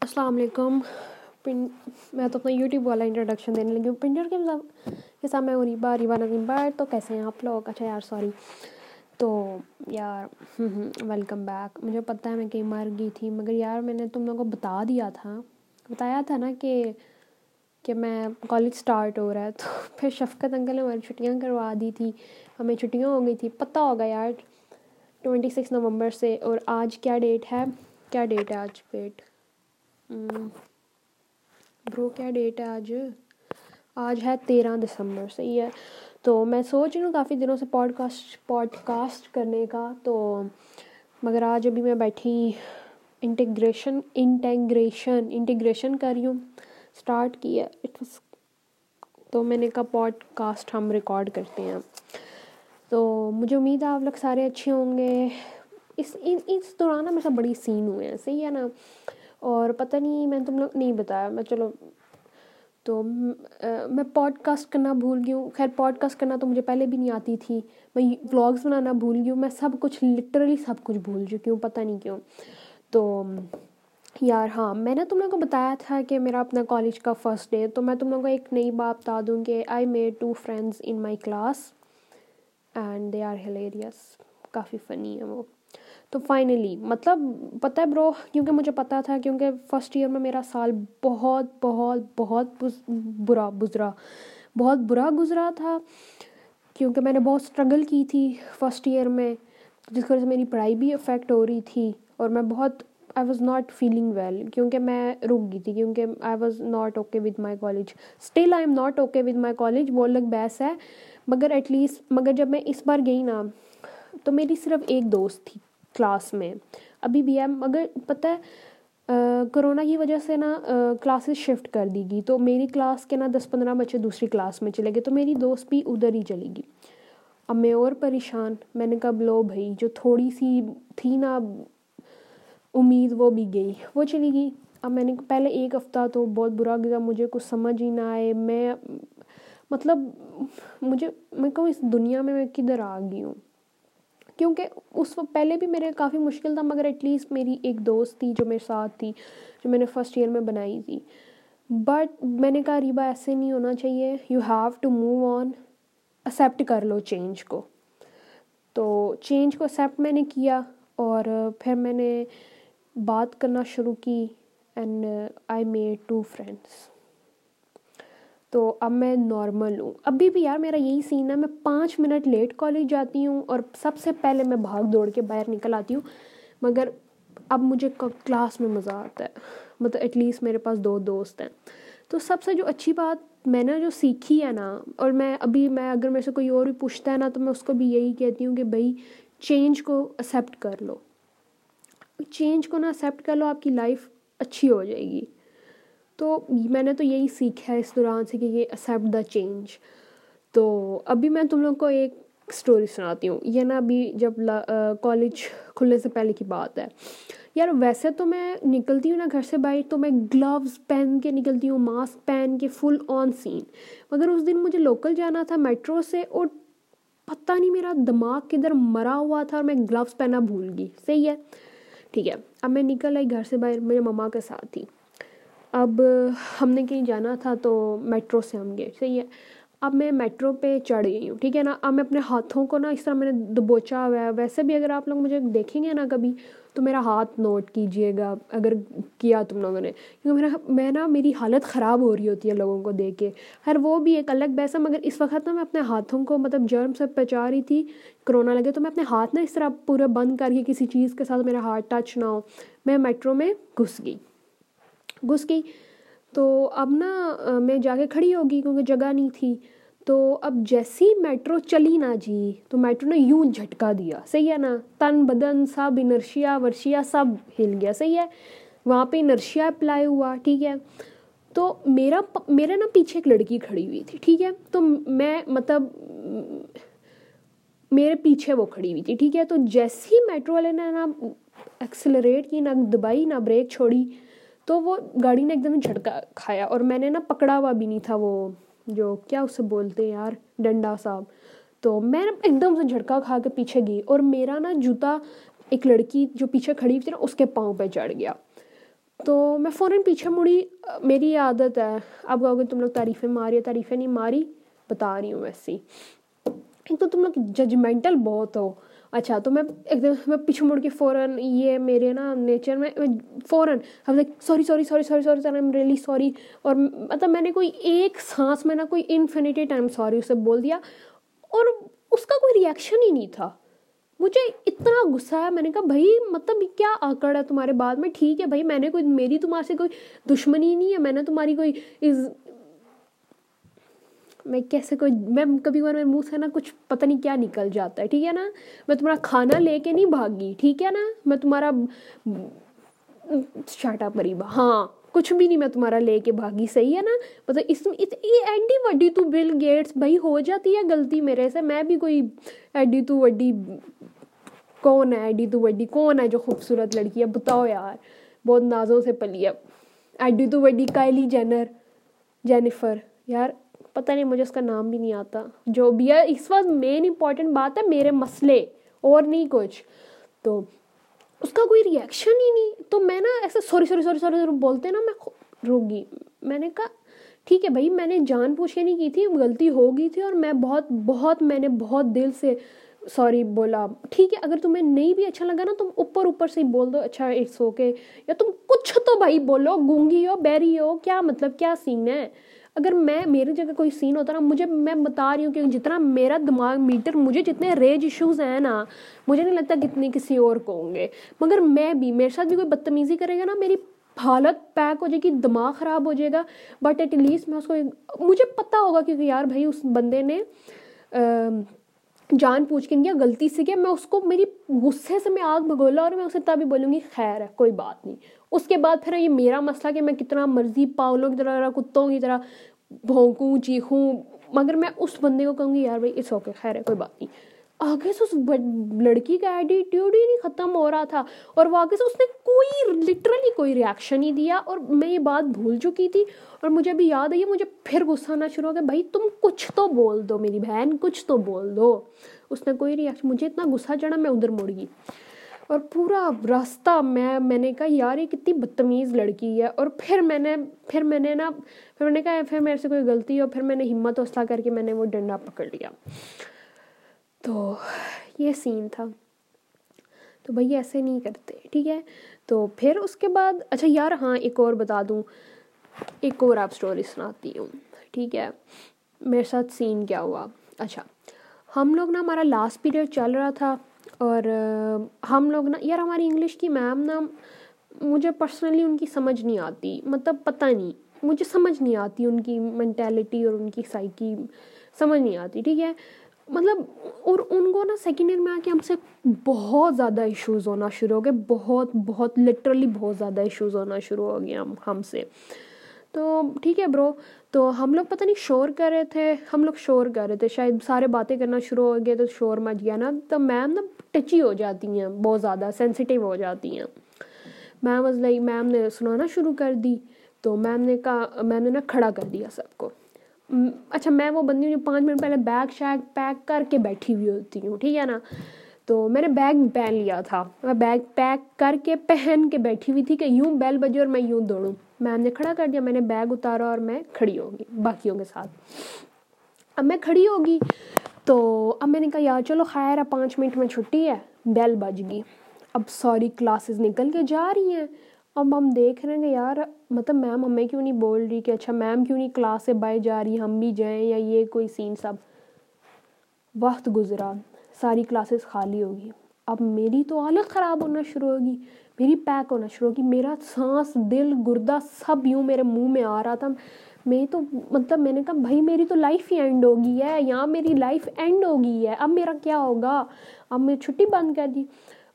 السلام علیکم۔ پن، میں تو اپنا یوٹیوب والا انٹروڈکشن دینے لگی ہوں۔ پنڈر کے مطلب کے ساتھ میں ریبا ریبا نظیم بار۔ تو کیسے ہیں آپ لوگ؟ اچھا یار سوری تو یار ویلکم بیک مجھے پتہ ہے میں کہیں مر گئی تھی، مگر یار میں نے تم لوگوں کو بتا دیا تھا۔ بتایا تھا نا کہ کہ میں کالج اسٹارٹ ہو رہا ہے۔ تو پھر شفقت انکل نے ہماری چھٹیاں کروا دی تھی۔ ہمیں چھٹیاں ہو گئی تھی۔ پتہ ہوگا یار ٹوئنٹی سکس نومبر سے۔ اور آج کیا ڈیٹ ہے؟ کیا ڈیٹ ہے آج ویٹ برو کیا ڈیٹ ہے آج آج ہے تیرہ دسمبر صحیح ہے تو میں سوچ رہی ہوں کافی دنوں سے پوڈ کاسٹ پوڈ کاسٹ کرنے کا تو مگر آج ابھی میں بیٹھی انٹیگریشن انٹیگریشن انٹیگریشن کر رہی ہوں اسٹارٹ کیا اٹ واز تو میں نے کہا پوڈ کاسٹ ہم ریکارڈ کرتے ہیں تو مجھے امید ہے آپ لوگ سارے اچھے ہوں گے اس اس دوران نا میرے ساتھ بڑی سین ہوئے ہیں صحیح ہے نا اور پتہ نہیں میں تم لوگ نہیں بتایا، میں چلو، تو میں پوڈ کاسٹ کرنا بھول گئی ہوں۔ خیر پوڈ کاسٹ کرنا تو مجھے پہلے بھی نہیں آتی تھی۔ میں ولاگس بنانا بھول گئی ہوں۔ میں سب کچھ لٹرلی سب کچھ بھول چکی ہوں، پتہ نہیں کیوں۔ تو یار ہاں میں نے تم لوگوں کو بتایا تھا کہ میرا اپنا کالج کا فرسٹ ڈے تو میں تم لوگوں کو ایک نئی بات بتا دوں کہ I made two friends in my class and they are hilarious coffee funny ہے وہ۔ تو فائنلی مطلب پتہ ہے برو کیونکہ مجھے پتہ تھا کیونکہ فرسٹ ایئر میں میرا سال بہت بہت بہت برا گزرا، بہت برا گزرا تھا کیونکہ میں نے بہت اسٹرگل کی تھی فرسٹ ایئر میں جس کی وجہ سے میری پڑھائی بھی افیکٹ ہو رہی تھی اور میں بہت I was not feeling well کیونکہ میں رک گئی تھی کیونکہ I was not okay with my college still I am not okay with my college وہ الگ بحث ہے، مگر ایٹ لیسٹ مگر جب میں اس بار گئی نا، تو میری صرف ایک دوست تھی۔ کلاس میں۔ ابھی بھی ہے، مگر پتہ ہے کرونا کی وجہ سے نا کلاسز شفٹ کر دی گئی۔ تو میری کلاس کے نا دس پندرہ بچے دوسری کلاس میں چلے گئے، تو میری دوست بھی ادھر ہی چلے گی اب میں اور پریشان، میں نے کہا، لو بھائی، جو تھوڑی سی تھی نا، امید وہ بھی گئی، وہ چلی گئی۔ اب میں نے پہلے ایک ہفتہ تو بہت برا گزرا، مجھے کچھ سمجھ ہی نہ آئے۔ میں مطلب مجھے، میں کہوں، اس دنیا میں میں کدھر آ گئی ہوں؟ کیونکہ اس وقت پہلے بھی میرے کافی مشکل تھا، مگر ایٹ لیسٹ میری ایک دوست تھی جو میرے ساتھ تھی، جو میں نے فرسٹ ایئر میں بنائی تھی۔ بٹ میں نے کہا ریبا ایسے نہیں ہونا چاہیے۔ You have to move on accept کر لو چینج کو. تو چینج کو ایکسیپٹ میں نے کیا اور پھر میں نے بات کرنا شروع کی and I made two friends تو اب میں نارمل ہوں۔ ابھی بھی یار میرا یہی سین ہے، میں پانچ منٹ لیٹ کالج جاتی ہوں اور سب سے پہلے میں بھاگ دوڑ کے باہر نکل آتی ہوں۔ مگر اب مجھے کلاس میں مزہ آتا ہے۔ مطلب ایٹ لیسٹ میرے پاس دو دوست ہیں۔ تو سب سے جو اچھی بات میں نے جو سیکھی ہے نا، اور میں ابھی میں اگر میرے سے کوئی اور بھی پوچھتا ہے نا، تو میں اس کو بھی یہی کہتی ہوں کہ بھائی چینج کو ایکسیپٹ کر لو۔ چینج کو نا ایکسیپٹ کر لو، آپ کی لائف اچھی ہو جائے گی۔ تو میں نے تو یہی سیکھا ہے اس دوران سے کہ یہ ایکسیپٹ دا چینج تو ابھی میں تم لوگ کو ایک اسٹوری سناتی ہوں. یہ نا ابھی جب کالج کھلنے سے پہلے کی بات ہے۔ یار ویسے تو میں نکلتی ہوں نا گھر سے باہر تو میں گلوز پہن کے نکلتی ہوں ماسک پہن کے فل آن سین مگر اس دن مجھے لوکل جانا تھا میٹرو سے اور پتہ نہیں میرا دماغ کدھر مرا ہوا تھا اور میں گلوز پہنا بھول گئی۔ صحیح ہے؟ ٹھیک ہے۔ اب میں نکل آئی گھر سے باہر، میرے مما کے ساتھ تھی اب ہم نے کہیں جانا تھا تو میٹرو سے ہم گئے۔ صحیح ہے۔ اب میں میٹرو پہ چڑھ گئی ہوں، ٹھیک ہے نا؟ اب میں اپنے ہاتھوں کو نا اس طرح میں نے دبوچا ہوا ہے۔ ویسے بھی اگر آپ لوگ مجھے دیکھیں گے نا کبھی، تو میرا ہاتھ نوٹ کیجیے گا۔ اگر کیا تم لوگوں نے، کیونکہ میرا، میں نا، میری حالت خراب ہو رہی ہوتی ہے لوگوں کو دیکھ کے۔ خیر، وہ بھی ایک الگ بحث ہے مگر اس وقت نا میں اپنے ہاتھوں کو مطلب جرم سے پچا رہی تھی، کرونا لگے، تو میں اپنے ہاتھ نا اس طرح پورے بند کر کے کسی چیز کے ساتھ میرا ہاتھ ٹچ نہ ہو۔ میں میٹرو میں گھس گئی۔ گھس گئی۔ تو اب نا میں جا کے کھڑی ہوگی کیونکہ جگہ نہیں تھی۔ تو اب جیسی میٹرو چلی نا جی تو میٹرو نے یوں جھٹکا دیا۔ صحیح ہے نا؟ تن بدن سب، انرشیا، ورشیا سب ہل گیا۔ صحیح ہے؟ وہاں پہ انرشیا اپلائی ہوا، ٹھیک ہے؟ تو میرا میرے نا پیچھے ایک لڑکی کھڑی ہوئی تھی، ٹھیک ہے؟ تو میں مطلب میرے پیچھے وہ کھڑی ہوئی تھی، ٹھیک ہے؟ تو جیسی میٹرو والے نے نا ایکسلریٹ کی، نہ دبائی، نہ بریک چھوڑی تو وہ گاڑی نے ایک دم جھٹکا کھایا اور میں نے نا پکڑا ہوا بھی نہیں تھا وہ جو کیا اسے بولتے ہیں یار، ڈنڈا صاحب۔ تو میں نا ایک دم سے جھٹکا کھا کے پیچھے گئی اور میرا نا جوتا ایک لڑکی جو پیچھے کھڑی ہوئی تھی نا، اس کے پاؤں پہ چڑھ گیا۔ تو میں فوراً پیچھے مڑی۔ میری عادت ہے۔ اب کہو گے تم لوگ تعریفیں ماری تعریفیں نہیں ماری؟ بتا رہی ہوں ویسی۔ ایک تو تم لوگ ججمنٹل بہت ہو۔ اچھا تو میں ایک دم میں پیچھے مڑ کے فوراً یہ میرے نا نیچر میں، فوراً، ہم sorry sorry sorry sorry sorry sir am really sorry اور مطلب میں نے کوئی ایک سانس میں نا کوئی انفینٹی ٹائم سوری اسے بول دیا، اور اس کا کوئی ریئیکشن ہی نہیں تھا۔ مجھے اتنا غصہ ہے میں نے کہا، بھائی مطلب کیا آکڑ ہے تمہارے بعد میں؟ ٹھیک ہے بھائی، میں نے کوئی، میری تمہارے سے کوئی دشمنی نہیں ہے، میں نے تمہاری کوئی میں کیسے کوئی میں کبھی بار میرے منہ سے نا کچھ پتہ نہیں کیا نکل جاتا ہے، ٹھیک ہے نا؟ میں تمہارا کھانا لے کے نہیں بھاگی، ٹھیک ہے نا؟ میں تمہارا شاٹا پریبا ہاں کچھ بھی نہیں میں تمہارا لے کے بھاگی، صحیح ہے نا؟ مطلب اس یہ ایڈی وڈی تو بل گیٹس بھائی ہو جاتی ہے غلطی میرے سے، میں بھی کوئی ایڈی تو وڈی کون ہے، ایڈی تو وڈی کون ہے جو خوبصورت لڑکی ہے؟ بتاؤ یار، بہت نازوں سے پلی ہے۔ ایڈی تو وڈی کائلی جینر، جینیفر، یار پتہ نہیں، مجھے اس کا نام بھی نہیں آتا۔ جو بھی ہے، اس وقت مین امپورٹنٹ بات ہے میرے مسئلے، اور نہیں کچھ۔ تو اس کا کوئی ریئیکشن ہی نہیں۔ تو میں نا ایسے سوری سوری سوری سوری بولتے نا، میں روگی میں نے کہا، ٹھیک ہے بھائی، میں نے جان پوچھ کے نہیں کی تھی، غلطی ہو گئی تھی، اور میں بہت بہت، میں نے بہت دل سے سوری بولا۔ ٹھیک ہے، اگر تمہیں نہیں بھی اچھا لگا نا، تم اوپر اوپر سے ہی بول دو اچھا اٹس اوکے یا تم کچھ تو بھائی بولو، گونگی ہو، بیری ہو، کیا مطلب کیا سین ہے؟ اگر میں میری جگہ کوئی سین ہوتا نا، مجھے، میں بتا رہی ہوں کہ جتنا میرا دماغ میٹر مجھے جتنے ریج ایشوز ہیں نا، مجھے نہیں لگتا کتنے کسی اور کو ہوں گے۔ مگر میں بھی، میرے ساتھ بھی کوئی بدتمیزی کرے گا نا، میری حالت پیک ہو جائے گی، دماغ خراب ہو جائے گا۔ بٹ ایٹ لیسٹ میں اس کو مجھے پتہ ہوگا کیونکہ یار بھائی، اس بندے نے جان پوچھ کے کیا، غلطی سے کیا۔ میں اس کو، میری غصے سے میں آگ بھگولا اور میں اسے تبھی بولوں گی، خیر ہے، کوئی بات نہیں۔ اس کے بعد پھر یہ میرا مسئلہ کہ میں کتنا مرضی پاؤلوں کی طرح کتوں کی طرح بھونکوں، چیخوں، مگر میں اس بندے کو کہوں گی، یار بھائی اس اوکے خیر ہے، کوئی بات نہیں۔ آگے سے اس لڑکی کا ایٹیٹیوڈ ہی نہیں ختم ہو رہا تھا۔ اور وہ آگے سے اس نے کوئی لٹرلی کوئی ریاکشن ہی دیا۔ اور میں یہ بات بھول چکی تھی۔ اور مجھے ابھی یاد آئی مجھے پھر غصہ آنا شروع ہو گیا، بھائی، تم کچھ تو بول دو میری بہن، کچھ تو بول دو۔ اس نے کوئی ریاکشن مجھے اتنا غصہ چڑھا، میں ادھر مڑ گئی۔ اور پورا راستہ میں میں نے کہا، یار، یہ کتنی بدتمیز لڑکی ہے. اور پھر میں نے پھر میں نے نا پھر میں نے کہا، پھر میرے سے کوئی غلطی ہو پھر میں نے ہمت حوصلہ کر کے میں نے وہ ڈنڈا پکڑ لیا۔ تو یہ سین تھا۔ تو بھائی، ایسے نہیں کرتے، ٹھیک ہے؟ تو پھر اس کے بعد اچھا یار ہاں ایک اور بتا دوں۔ ایک اور آپ اسٹوری سناتی ہوں، ٹھیک ہے؟ میرے ساتھ سین کیا ہوا۔ اچھا ہم لوگ نا ہمارا لاسٹ پیریڈ چل رہا تھا۔ اور ہم لوگ نا، یار ہماری انگلش کی میم نا مجھے پرسنلی ان کی سمجھ نہیں آتی مطلب پتہ نہیں، مجھے سمجھ نہیں آتی ان کی مینٹیلٹی اور ان کی سائیکی سمجھ نہیں آتی، ٹھیک ہے؟ مطلب اور ان کو نا سیکنڈ ایئر میں آ کے ہم سے بہت زیادہ ایشوز ہونا شروع ہو گئے، بہت بہت لٹرلی بہت زیادہ ایشوز ہونا شروع ہو گئے ہم ہم سے۔ تو ٹھیک ہے برو، تو ہم لوگ پتہ نہیں شور کر رہے تھے، ہم لوگ شور کر رہے تھے، شاید سارے باتیں کرنا شروع ہو گئے تو شور مچ گیا نا، تو میم نا ٹچی ہو جاتی ہیں، بہت زیادہ سینسیٹیو ہو جاتی ہیں۔ میم از لائی میم نے سنانا شروع کر دی، تو میم نے کہا میم نے نا کھڑا کر دیا سب کو۔ اچھا میں وہ بندی ہوں جو پانچ منٹ پہلے بیگ شیگ پیک کر کے بیٹھی ہوئی ہوتی ہوں، ٹھیک ہے نا؟ تو میں نے بیگ پہن لیا تھا، میں بیگ پیک کر کے پہن کے بیٹھی ہوئی تھی کہ یوں بیل بجے اور میں یوں دوڑوں۔ میم نے کھڑا کر دیا، میں نے بیگ اتارا اور میں کھڑی ہوگی باقیوں کے ساتھ۔ اب میں کھڑی ہوگی تو اب میں نے کہا، یار چلو خیر ہے پانچ منٹ میں چھٹی ہے، بیل بج گئی۔ اب ساری کلاسز نکل کے جا رہی ہیں۔ اب ہم دیکھ رہے ہیں کہ یار مطلب میم ہمیں کیوں نہیں بول رہی کہ اچھا میم کیوں نہیں کلاس سے بائی جا رہی، ہم بھی جائیں یا یہ کوئی سین سب۔ وقت گزرا، ساری کلاسز خالی ہوگی اب میری تو حالت خراب ہونا شروع ہوگی میری پیک ہونا شروع ہوگی، میرا سانس، دل، گردہ سب یوں میرے منہ میں آ رہا تھا۔ میں تو مطلب میں نے کہا، بھائی میری تو لائف ہی اینڈ ہوگی ہے، یہاں میری لائف اینڈ ہو گئی ہے۔ اب میرا کیا ہوگا؟ اب میں چھٹی بند کر دی۔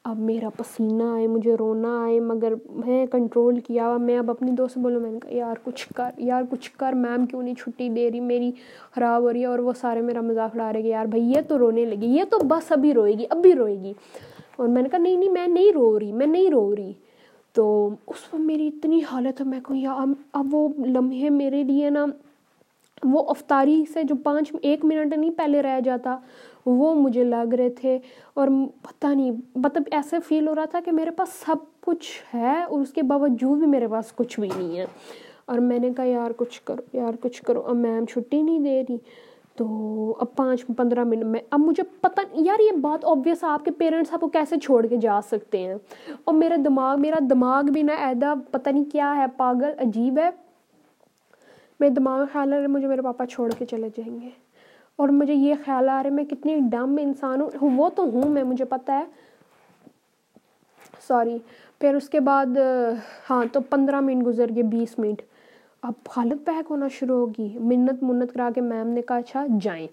اب میرا پسینہ آئے، مجھے رونا آئے، مگر میں کنٹرول کیا۔ میں اب اپنی دوست سے بولوں، میں نے کہا، یار کچھ کر، یار کچھ کر میم کیوں نہیں چھٹی دے رہی؟ میری خراب ہو رہی ہے اور وہ سارے میرا مذاق اڑا رہے کہ یار بھائی یہ تو رونے لگی، یہ تو بس ابھی روئے گی اب بھی روئے گی۔ اور میں نے کہا، نہیں نہیں، میں نہیں رو رہی، میں نہیں رو رہی۔ تو اس وقت میری اتنی حالت ہے، میں کہوں یار اب وہ لمحے میرے لیے نا، وہ افطاری سے جو پانچ، ایک منٹ نہیں پہلے رہ جاتا، وہ مجھے لگ رہے تھے۔ اور پتہ نہیں مطلب ایسے فیل ہو رہا تھا کہ میرے پاس سب کچھ ہے اور اس کے باوجود بھی میرے پاس کچھ بھی نہیں ہے۔ اور میں نے کہا، یار کچھ کرو، یار کچھ کرو۔ اب میم چھٹی نہیں دے رہی۔ تو اب پانچ پندرہ منٹ میں اب مجھے پتہ یار یہ بات آبویس آپ کے پیرنٹس آپ کو کیسے چھوڑ کے جا سکتے ہیں؟ اور میرا دماغ میرا دماغ بھی نا ایدا پتہ نہیں کیا ہے، پاگل، عجیب ہے۔ میرے دماغ میں خیال آ رہا ہے، مجھے میرے پاپا چھوڑ کے چلے جائیں گے۔ اور مجھے یہ خیال آ رہا ہے، میں کتنی ڈم انسان ہوں۔ وہ تو ہوں میں، مجھے پتہ ہے۔ سوری پھر اس کے بعد ہاں تو پندرہ منٹ گزر گئے، بیس منٹ۔ اب حالت پیک ہونا شروع ہوگی۔ منت منت کرا کے میم نے کہا اچھا جائیں۔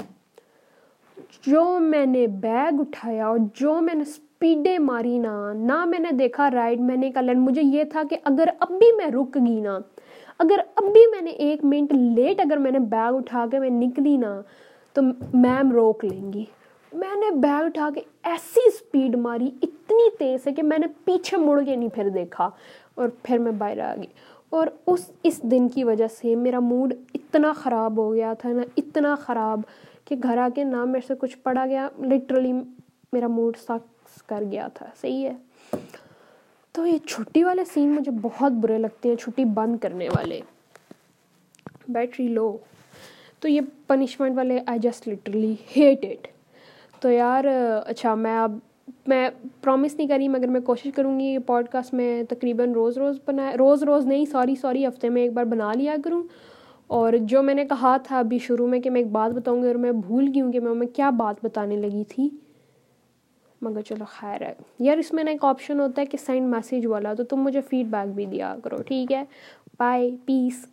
جو میں نے بیگ اٹھایا اور جو میں نے اسپیڈیں ماری نا، نہ میں نے دیکھا رائڈ میں نے کہا لینڈ مجھے یہ تھا کہ اگر اب بھی میں رک گئی نا، اگر اب بھی میں نے ایک منٹ لیٹ اگر میں نے بیگ اٹھا کے میں نکلی نا، تو میم روک لیں گی۔ میں نے بیگ اٹھا کے ایسی اسپیڈ ماری، اتنی تیز ہے کہ میں نے پیچھے مڑ کے نہیں پھر دیکھا اور پھر میں باہر آ گئی۔ اور اس اس دن کی وجہ سے میرا موڈ اتنا خراب ہو گیا تھا نا، اتنا خراب کہ گھر آ کے نہ میرے سے کچھ پڑا گیا لٹرلی میرا موڈ سکس کر گیا تھا، صحیح ہے۔ تو یہ چھٹی والے سین مجھے بہت برے لگتے ہیں، چھٹی بند کرنے والے۔ بیٹری لو۔ تو یہ پنشمنٹ والے I just literally hate it تو یار اچھا میں اب میں پرومس نہیں کری مگر میں کوشش کروں گی پوڈ کاسٹ میں تقریباً روز روز بنائے روز روز نہیں، سوری سوری، ہفتے میں ایک بار بنا لیا کروں۔ اور جو میں نے کہا تھا ابھی شروع میں کہ میں ایک بات بتاؤں گی اور میں بھول گئی ہوں کہ میں کیا بات بتانے لگی تھی۔ مگر چلو خیر ہے۔ یار، اس میں نا ایک آپشن ہوتا ہے کہ سینڈ میسیج والا، تو تم مجھے فیڈ بیک بھی دیا کرو، ٹھیک ہے؟ بائے پیس